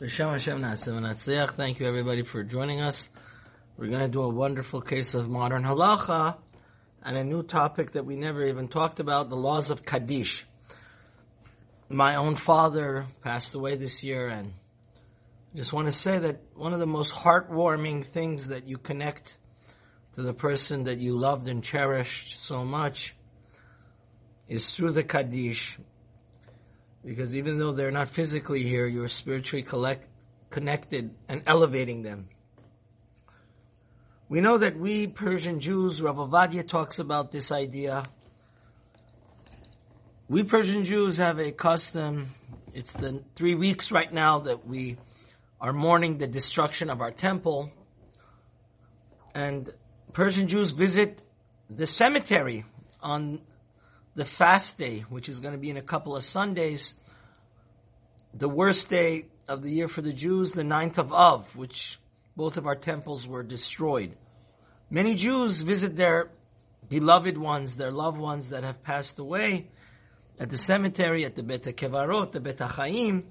B'Shem Hashem V'Natzliach. Thank you everybody for joining us. We're going to do a wonderful case of modern halacha and a new topic that we never even talked about, the laws of Kaddish. My own father passed away this year and I just want to say that one of the most heartwarming things that you connect to the person that you loved and cherished so much is through the Kaddish because even though they're not physically here, you're spiritually collect, connected and elevating them. We know that we Persian Jews, Rabbi Ovadia talks about this idea. We Persian Jews have a custom. It's the three weeks right now that we are mourning the destruction of our temple. And Persian Jews visit the cemetery on the fast day, which is going to be in a couple of Sundays, the worst day of the year for the Jews, the ninth of Av, which both of our temples were destroyed. Many Jews visit their beloved ones, their loved ones that have passed away at the cemetery, at the Bet Kevarot, the Bet Chaim.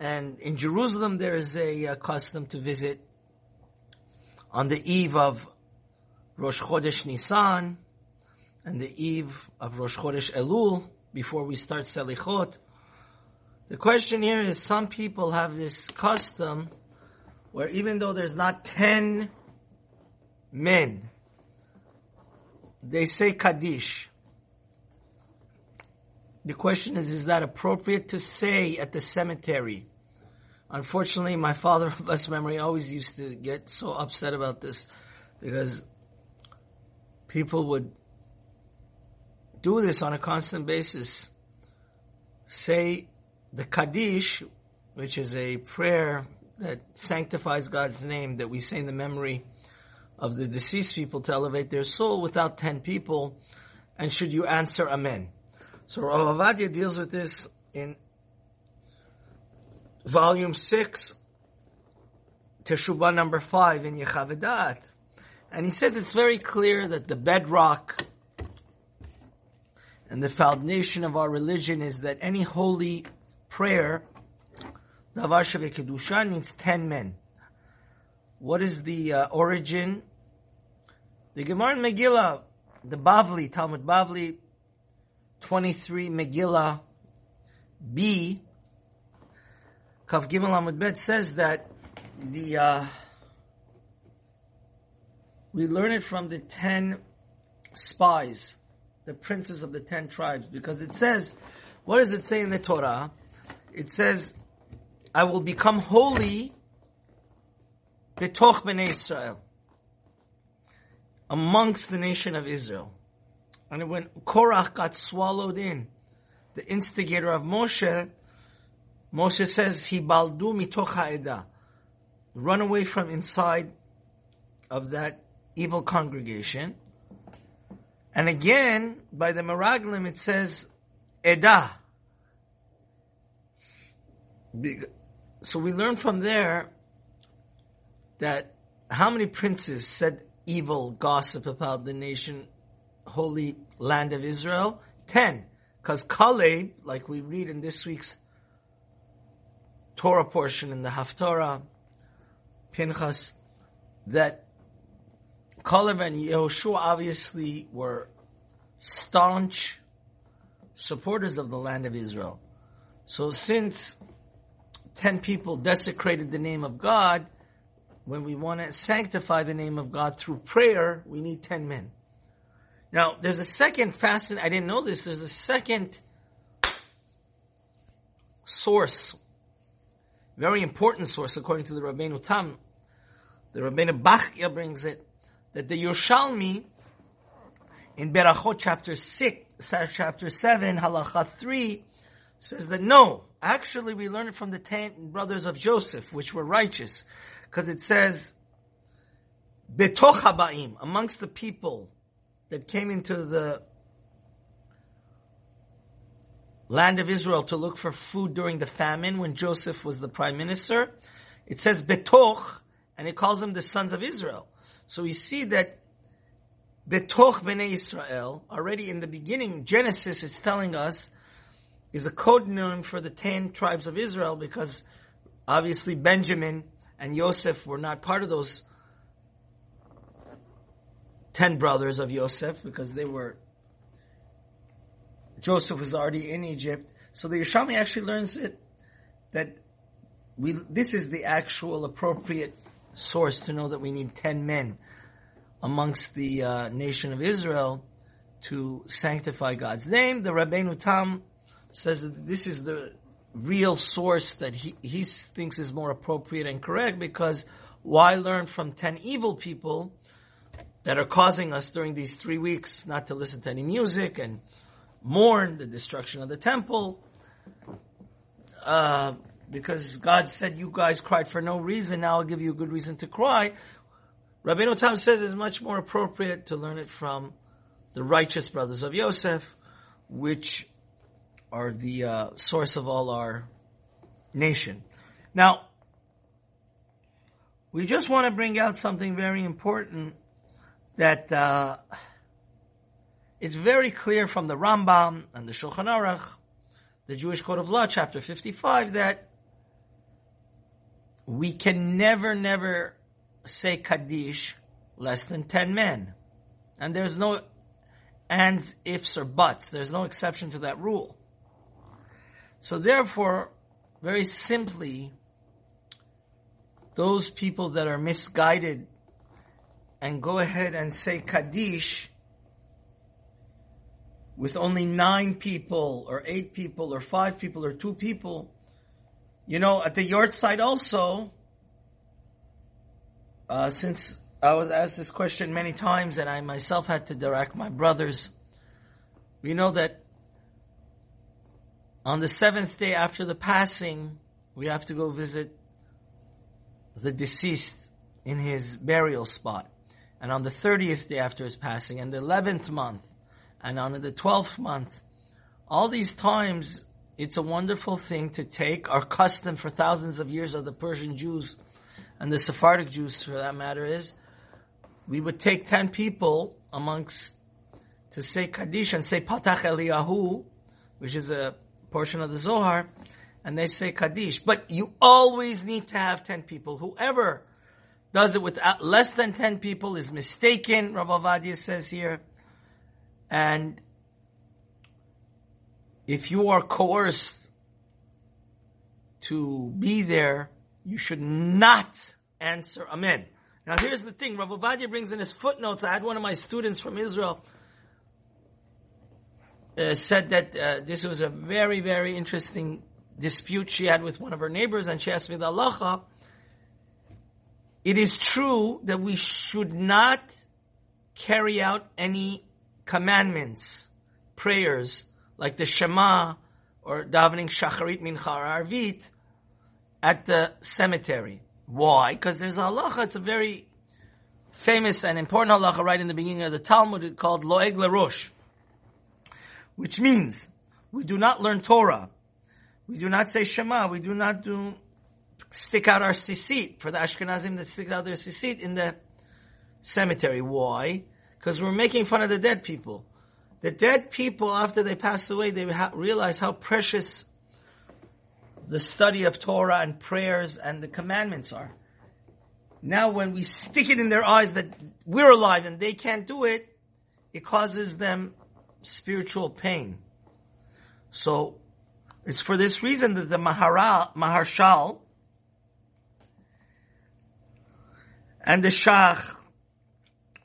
And in Jerusalem, there is a, a custom to visit on the eve of Rosh Chodesh Nisan, and the eve of Rosh Chodesh Elul before we start Selichot. The question here is some people have this custom where even though there's not 10 men, they say Kaddish. The question is, is that appropriate to say at the cemetery? Unfortunately, my father of blessed memory always used to get so upset about this because people would do this on a constant basis. Say the Kaddish, which is a prayer that sanctifies God's name that we say in the memory of the deceased people to elevate their soul without 10 people. And should you answer Amen? So Rav Ovadia deals with this in volume 6, Teshuvah number 5 in Yechaveh Da'at. And he says it's very clear that the bedrock and the foundation of our religion is that any holy prayer, Davar Sheve Kedusha, needs 10 men. What is the uh, origin? The Gemara in Megillah, the Bavli, Talmud Bavli, 23 Megillah B, Kaf Gimel Amud Bet says that the, uh, we learn it from the 10 spies the princes of the ten tribes, because it says, what does it say in the Torah? It says, I will become holy betoch bnei Israel, amongst the nation of Israel. And when Korach got swallowed in, the instigator of Moshe, Moshe says, hibadlu mitoch ha'edah. Run away from inside of that evil congregation. And again, by the Meraglim, it says, Edah. So we learn from there that how many princes said evil gossip about the nation, holy land of Israel? Ten. Because Caleb, like we read in this week's Torah portion in the Haftarah, Pinchas, that Caleb and Yehoshua obviously were staunch supporters of the land of Israel. So since 10 people desecrated the name of God, when we want to sanctify the name of God through prayer, we need 10 men. Now, there's a second fascinating, I didn't know this, there's a second source, very important source according to the Rabbeinu Tam. The Rabbeinu Bachya brings it that the Yerushalmi in Berachot chapter 6, chapter 7, halacha 3, says that no, actually we learn it from the ten brothers of Joseph, which were righteous, because it says, Betoch habaim, amongst the people that came into the land of Israel to look for food during the famine when Joseph was the prime minister, it says Betoch, and it calls them the sons of Israel. So we see that Betoch Bnei Israel, already in the beginning, Genesis it's telling us, is a code name for the ten tribes of Israel because obviously Benjamin and Yosef were not part of those ten brothers of Yosef because they were Joseph was already in Egypt. So the Yerushalmi actually learns it that we this is the actual appropriate source to know that we need ten men amongst the uh, nation of Israel to sanctify God's name. The Rabbeinu Tam says that this is the real source that he, he thinks is more appropriate and correct because why learn from 10 evil people that are causing us during these three weeks not to listen to any music and mourn the destruction of the temple? Uh, because God said you guys cried for no reason, now I'll give you a good reason to cry. Rabbeinu Tam says it's much more appropriate to learn it from the righteous brothers of Yosef, which are the uh, source of all our nation. Now, we just want to bring out something very important that uh, it's very clear from the Rambam and the Shulchan Aruch, the Jewish Code of Law, chapter 55, that we can never, never say Kaddish less than 10 men. And there's no ands, ifs, or buts. There's no exception to that rule. So therefore, very simply, those people that are misguided and go ahead and say Kaddish with only nine people or eight people or five people or two people, you know, at the yahrzeit also, uh, since I was asked this question many times and I myself had to direct my brothers, we know that on the seventh day after the passing, we have to go visit the deceased in his burial spot. And on the 30th day after his passing, and the 11th month, and on the 12th month, all these times, it's a wonderful thing to take our custom for thousands of years of the Persian Jews and the Sephardic Jews for that matter is, we would take 10 people amongst to say Kaddish and say Patach Eliyahu, which is a portion of the Zohar, and they say Kaddish. But you always need to have 10 people. Whoever does it with less than 10 people is mistaken, Rav Ovadia says here. And if you are coerced to be there, you should not answer Amen. Now here's the thing, Rabbi Ovadia brings in his footnotes, I had one of my students from Israel uh, said that uh, this was a very, very interesting dispute she had with one of her neighbors, and she asked me the halacha. It is true that we should not carry out any commandments, prayers, like the Shema or davening Shacharit Mincha Arvit at the cemetery. Why? Because there's a halacha, it's a very famous and important halacha right in the beginning of the Talmud called Loeg LaRash which means we do not learn Torah. We do not say Shema. We do not do stick out our sisit for the Ashkenazim that stick out their sisit in the cemetery. Why? Because we're making fun of the dead people. The dead people, after they pass away, they realize how precious the study of Torah and prayers and the commandments are. Now, when we stick it in their eyes that we're alive and they can't do it, it causes them spiritual pain. So, it's for this reason that the Mahara, Maharshal and the Shach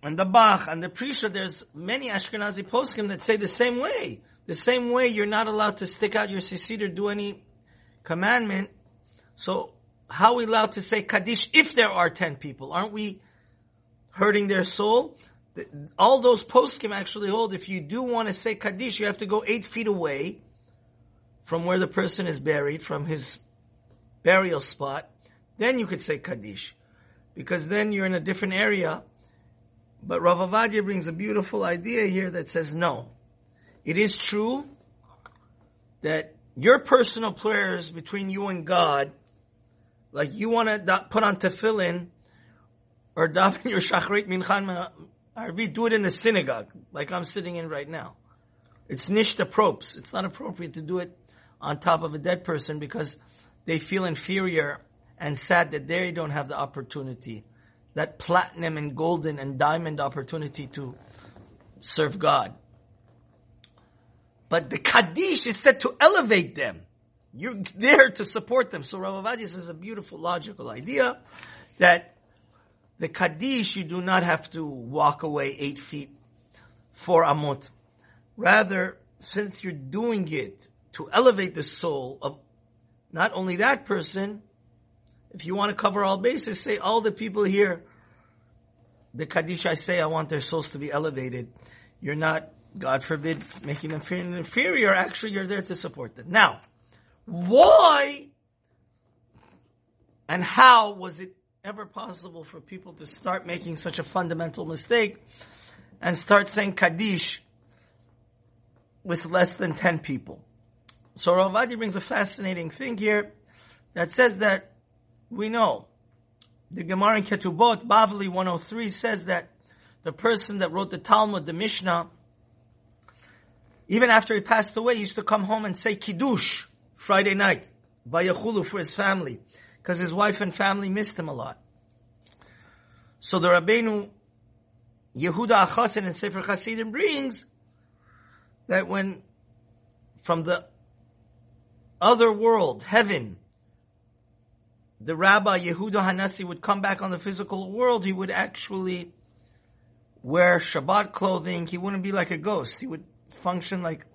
and the Bach and the Prisha, there's many Ashkenazi poskim that say the same way. The same way you're not allowed to stick out your sisit or do any commandment. So how are we allowed to say Kaddish if there are 10 people? Aren't we hurting their soul? all those poskim actually hold if you do want to say Kaddish, you have to go eight feet away from where the person is buried, from his burial spot. Then you could say Kaddish. Because then you're in a different area. But Rav Ovadia brings a beautiful idea here that says no. It is true that your personal prayers between you and God, like you want to put on tefillin, or daven your shachrit minchan Arvi, do it in the synagogue, like I'm sitting in right now. It's nishta props. It's not appropriate to do it on top of a dead person because they feel inferior and sad that they don't have the opportunity, that platinum and golden and diamond opportunity to serve God. But the Kaddish is said to elevate them. You're there to support them. So Rav Ovadia says a beautiful logical idea that the Kaddish, you do not have to walk away eight feet four Amot. Rather, since you're doing it to elevate the soul of not only that person, if you want to cover all bases, say all the people here, the Kaddish I say, I want their souls to be elevated. You're not, God forbid, making them feel inferior. Actually, you're there to support them. Now, why and how was it ever possible for people to start making such a fundamental mistake and start saying Kaddish with less than 10 people? So Ravadi brings a fascinating thing here that says that we know the Gemara in Ketubot, Bavli 103 says that the person that wrote the Talmud, the Mishnah, even after he passed away, he used to come home and say Kiddush Friday night, by Vayachulu for his family, because his wife and family missed him a lot. So the Rabbeinu Yehuda HaChassid in Sefer Chassidim brings that when from the other world, heaven, the Rabbi Yehuda Hanasi would come back on the physical world, he would actually wear Shabbat clothing. He wouldn't be like a ghost. He would function like,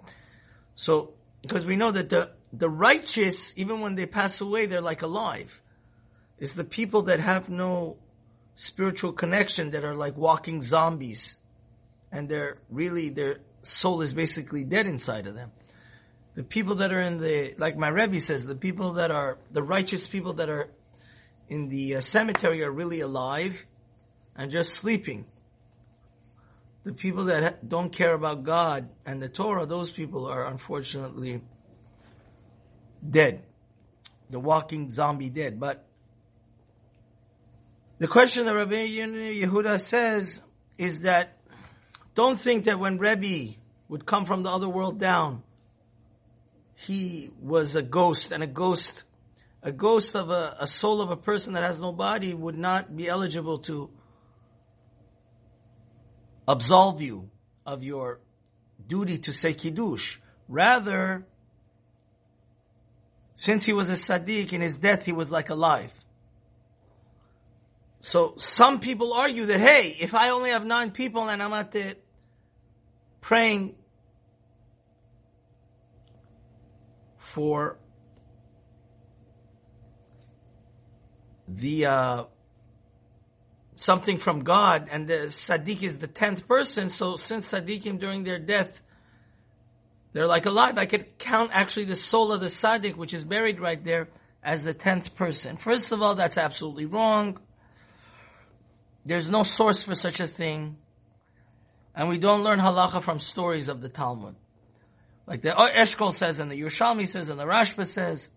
so, because we know that the the righteous, even when they pass away, they're like alive. It's the people that have no spiritual connection that are like walking zombies. And they're really, their soul is basically dead inside of them. The people that are in the, like my Rebbe says, the people that are, the righteous people that are in the uh, cemetery are really alive and just sleeping. The people that don't care about God and the Torah, those people are unfortunately dead. The walking zombie dead. But the question that Rabbi Yehuda says is that don't think that when Rebbe would come from the other world down, he was a ghost and a ghost, a ghost of a, a soul of a person that has no body would not be eligible to absolve you of your duty to say kiddush. Rather, since he was a Sadiq, in his death he was like alive. So some people argue that, hey, if I only have nine people and I'm at the praying for the uh, something from God, and the Sadiq is the tenth person. So since Sadiqim during their death they're like alive. I could count actually the soul of the Sadiq, which is buried right there, as the tenth person. First of all, that's absolutely wrong. There's no source for such a thing. And we don't learn halacha from stories of the Talmud. Like the oh, Eshkol says and the Yerushalmi says and the Rashba says.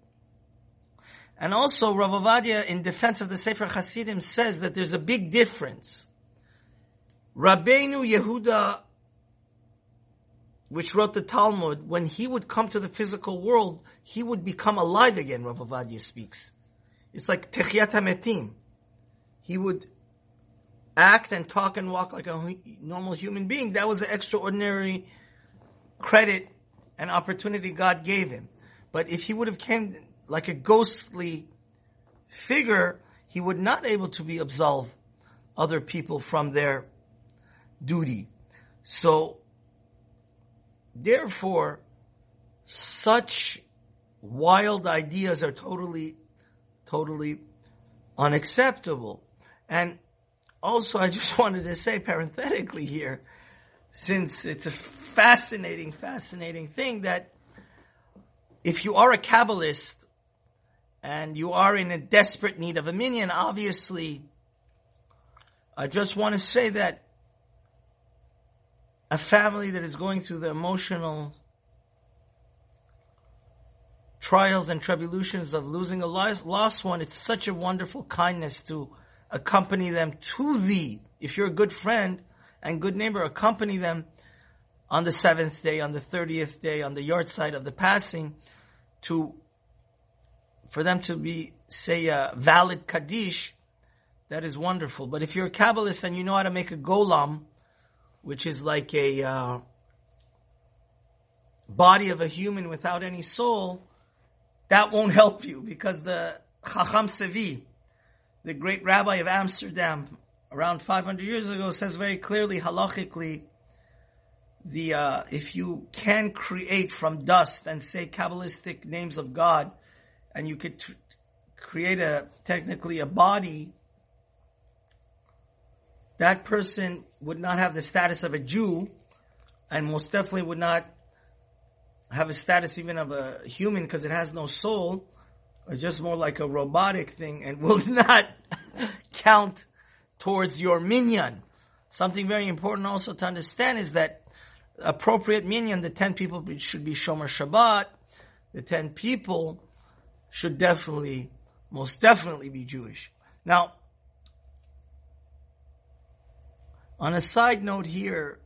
And also Rav Ovadia in defense of the Sefer Hasidim says that there's a big difference. Rabbeinu Yehuda which wrote the Talmud, when he would come to the physical world, he would become alive again, Rav Ovadia speaks. It's like Techiyat HaMetim. He would act and talk and walk like a normal human being. That was an extraordinary credit and opportunity God gave him. But if he would have came like a ghostly figure, he would not able to be absolve other people from their duty. So Therefore, such wild ideas are totally, totally unacceptable. And also, I just wanted to say parenthetically here, since it's a fascinating, fascinating thing that if you are a Kabbalist and you are in a desperate need of a minyan, obviously, I just want to say that a family that is going through the emotional trials and tribulations of losing a lost one, it's such a wonderful kindness to accompany them to thee. If you're a good friend and good neighbor, accompany them on the seventh day, on the thirtieth day, on the yahrzeit of the passing to for them to be, say, a valid Kaddish, that is wonderful. But if you're a Kabbalist and you know how to make a Golem, which is like a uh, body of a human without any soul, that won't help you because the Chacham Tzvi, the great rabbi of Amsterdam, around 500 years ago, says very clearly, halachically, the uh, if you can create from dust and say Kabbalistic names of God, and you could create a technically a body, that person would not have the status of a Jew, and most definitely would not have a status even of a human because it has no soul, or just more like a robotic thing, and will not count towards your minyan. Something very important also to understand is that appropriate minyan, the 10 people should be Shomer Shabbat, the 10 people should definitely, most definitely be Jewish. Now, on a side note here,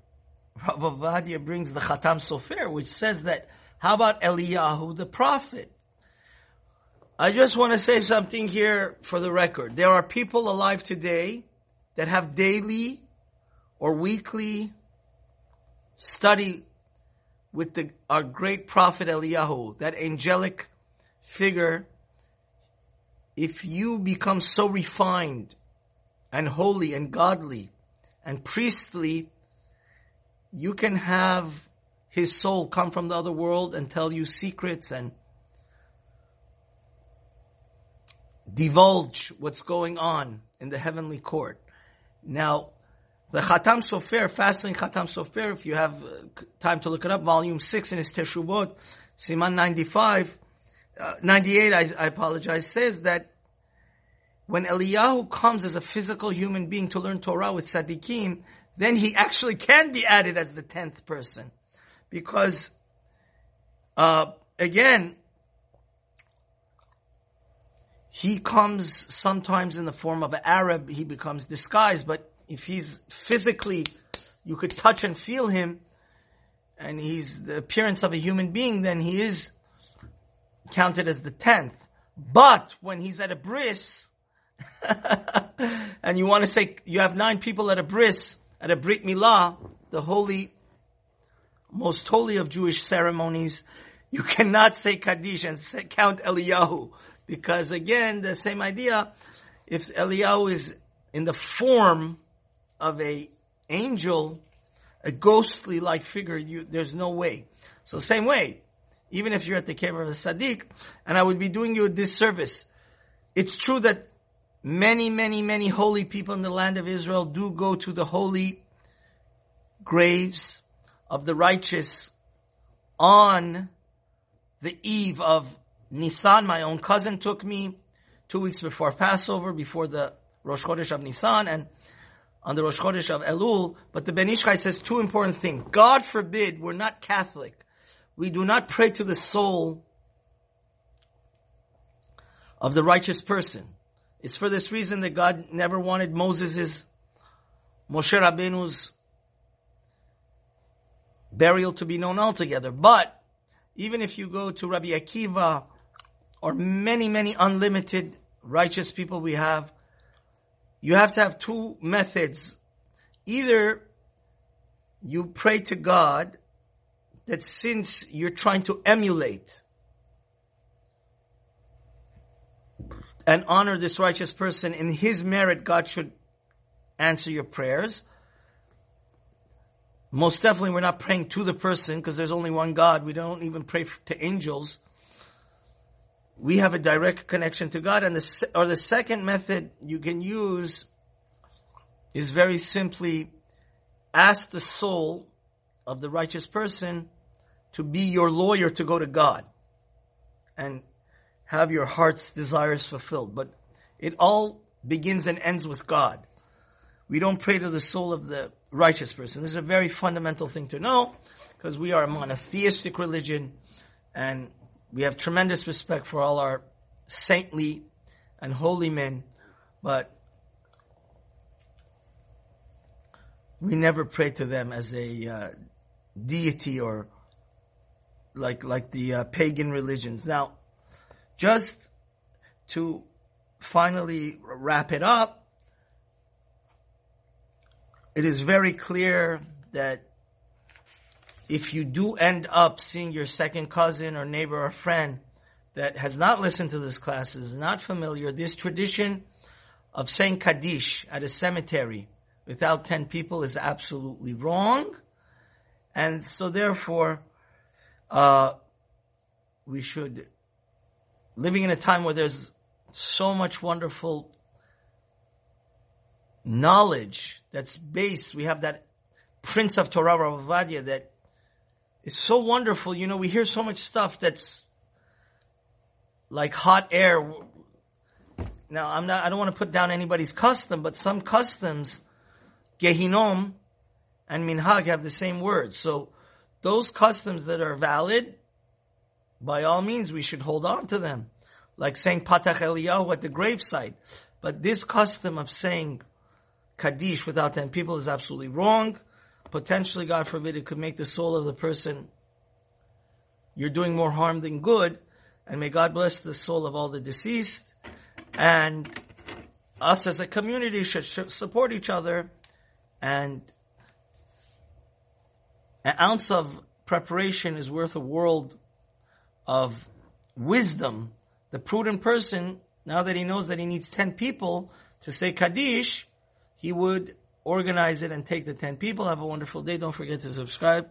Rabbi Ovadia brings the Khatam Sofer, which says that, how about Eliyahu the prophet? I just want to say something here for the record. There are people alive today that have daily or weekly study with the, our great prophet Eliyahu, that angelic figure. If you become so refined and holy and godly and priestly, you can have his soul come from the other world and tell you secrets and divulge what's going on in the heavenly court. Now, the Khatam Sofer, Fasting Khatam Sofer, if you have uh, time to look it up, volume 6 in his Teshuvot, Siman 95, uh, 98, I, I apologize, says that when Eliyahu comes as a physical human being to learn Torah with Sadiqim, then he actually can be added as the tenth person. Because, uh, again, he comes sometimes in the form of an Arab, he becomes disguised, but if he's physically, you could touch and feel him, and he's the appearance of a human being, then he is counted as the tenth. But when he's at a bris, and you want to say you have nine people at a bris, at a brit milah, the holy, most holy of Jewish ceremonies, you cannot say Kaddish and say, count Eliyahu. Because again, the same idea, if Eliyahu is in the form of a angel, a ghostly like figure, you, there's no way. So same way, even if you're at the cave of a Sadiq, and I would be doing you a disservice. It's true that many, many, many holy people in the land of Israel do go to the holy graves of the righteous on the eve of Nisan, my own cousin took me two weeks before Passover, before the Rosh Chodesh of Nisan, and on the Rosh Chodesh of Elul. But the Ben Ish Chai says two important things. God forbid, we're not Catholic. We do not pray to the soul of the righteous person. It's for this reason that God never wanted Moses' Moshe Rabbeinu's burial to be known altogether. But even if you go to Rabbi Akiva or many, many unlimited righteous people we have, you have to have two methods. Either you pray to God that since you're trying to emulate and honor this righteous person in his merit, God should answer your prayers. Most definitely we're not praying to the person because there's only one God. We don't even pray to angels we have a direct connection to God. And the, or the second method you can use is very simply ask the soul of the righteous person to be your lawyer to go to God and have your heart's desires fulfilled. But it all begins and ends with God. We don't pray to the soul of the righteous person. This is a very fundamental thing to know because we are a monotheistic religion and we have tremendous respect for all our saintly and holy men, but we never pray to them as a uh, deity or like like the uh, pagan religions. Now, just to finally wrap it up, it is very clear that if you do end up seeing your second cousin or neighbor or friend that has not listened to this class, is not familiar, this tradition of saying Kaddish at a cemetery without 10 people is absolutely wrong. And so therefore, uh, we should, living in a time where there's so much wonderful knowledge that's based, we have that Prince of Torah, Rav Ovadia, that is so wonderful. You know, we hear so much stuff that's like hot air. Now, I'm not, I don't want to put down anybody's custom, but some customs, Gehinom and Minhag have the same word. So those customs that are valid, by all means, we should hold on to them. Like saying Patach Eliyahu at the gravesite. But this custom of saying Kaddish without 10 people is absolutely wrong. Potentially, God forbid, it could make the soul of the person you're doing more harm than good. And may God bless the soul of all the deceased. And us as a community should support each other and an ounce of preparation is worth a world of wisdom. The prudent person, now that he knows that he needs 10 people to say Kaddish, he would organize it and take the 10 people. Have a wonderful day. Don't forget to subscribe.